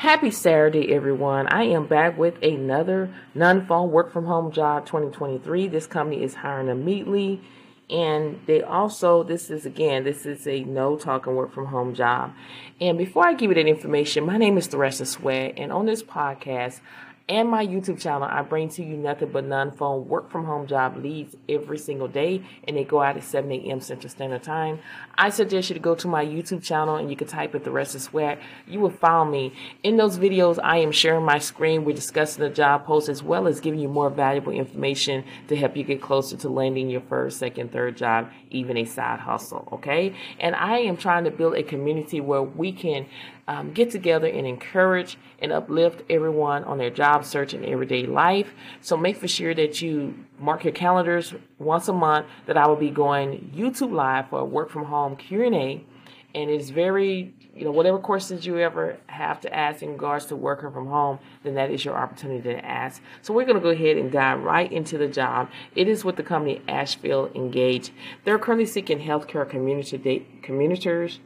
Happy Saturday, everyone. I am back with another non phone work from home job 2023. This company is hiring immediately. And they also, this is again, this is a no talking work from home job. And before I give you that information, my name is Theresa Sweat. And on this podcast, and my YouTube channel, I bring to you nothing but non-phone work from home job leads every single day, and they go out at 7 a.m. Central Standard Time. I suggest you to go to my YouTube channel and you can type it Theresa Sweat. You will find me. In those videos, I am sharing my screen. We're discussing the job post as well as giving you more valuable information to help you get closer to landing your first, second, third job, even a side hustle. Okay. And I am trying to build a community where we can um, get together and encourage and uplift everyone on their job search and everyday life. So make for sure that you mark your calendars once a month that I will be going YouTube live for a work from home Q&A and it's very you know whatever questions you ever have to ask in regards to working from home then that is your opportunity to ask. So we're going to go ahead and dive right into the job. It is with the company asheville engage. They're currently seeking healthcare community communicators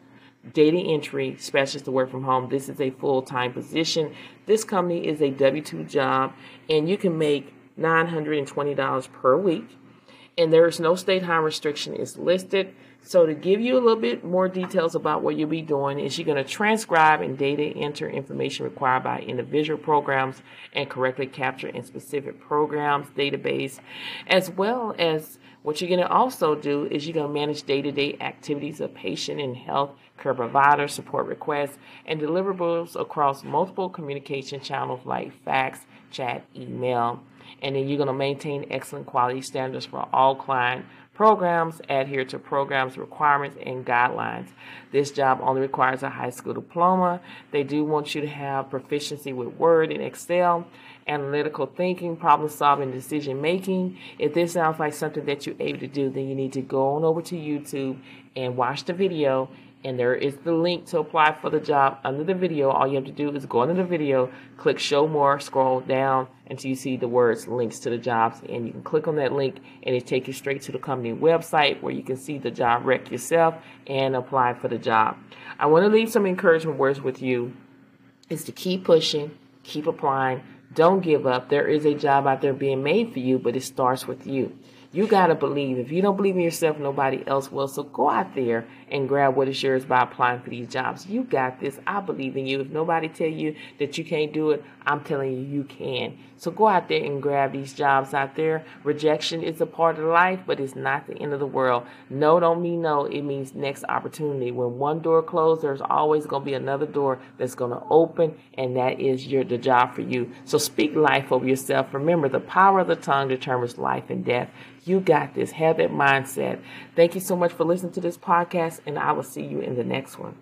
data entry specialist to work from home. This is a full time position. This company is a W 2 job, and you can make $920 per week. And there is no state high restriction is listed. So to give you a little bit more details about what you'll be doing is you're going to transcribe and data enter information required by individual programs and correctly capture in specific programs database, as well as what you're going to also do is you're going to manage day-to-day activities of patient and health care provider support requests and deliverables across multiple communication channels like fax, chat, email. And then you're going to maintain excellent quality standards for all client programs, adhere to programs requirements and guidelines. This job only requires a high school diploma. They do want you to have proficiency with Word and Excel analytical thinking, problem solving, decision making. If this sounds like something that you're able to do, then you need to go on over to YouTube and watch the video. And there is the link to apply for the job under the video. All you have to do is go under the video, click show more, scroll down until you see the words links to the jobs. And you can click on that link and it takes you straight to the company website where you can see the job rec yourself and apply for the job. I want to leave some encouragement words with you is to keep pushing, keep applying, don't give up. There is a job out there being made for you, but it starts with you. You got to believe. If you don't believe in yourself, nobody else will. So go out there and grab what is yours by applying for these jobs. You got this. I believe in you. If nobody tell you that you can't do it, I'm telling you you can. So go out there and grab these jobs out there. Rejection is a part of life, but it's not the end of the world. No don't mean no. It means next opportunity. When one door closed, there's always going to be another door that's going to open, and that is your the job for you. So speak life over yourself. Remember, the power of the tongue determines life and death. You got this. Have that mindset. Thank you so much for listening to this podcast, and I will see you in the next one.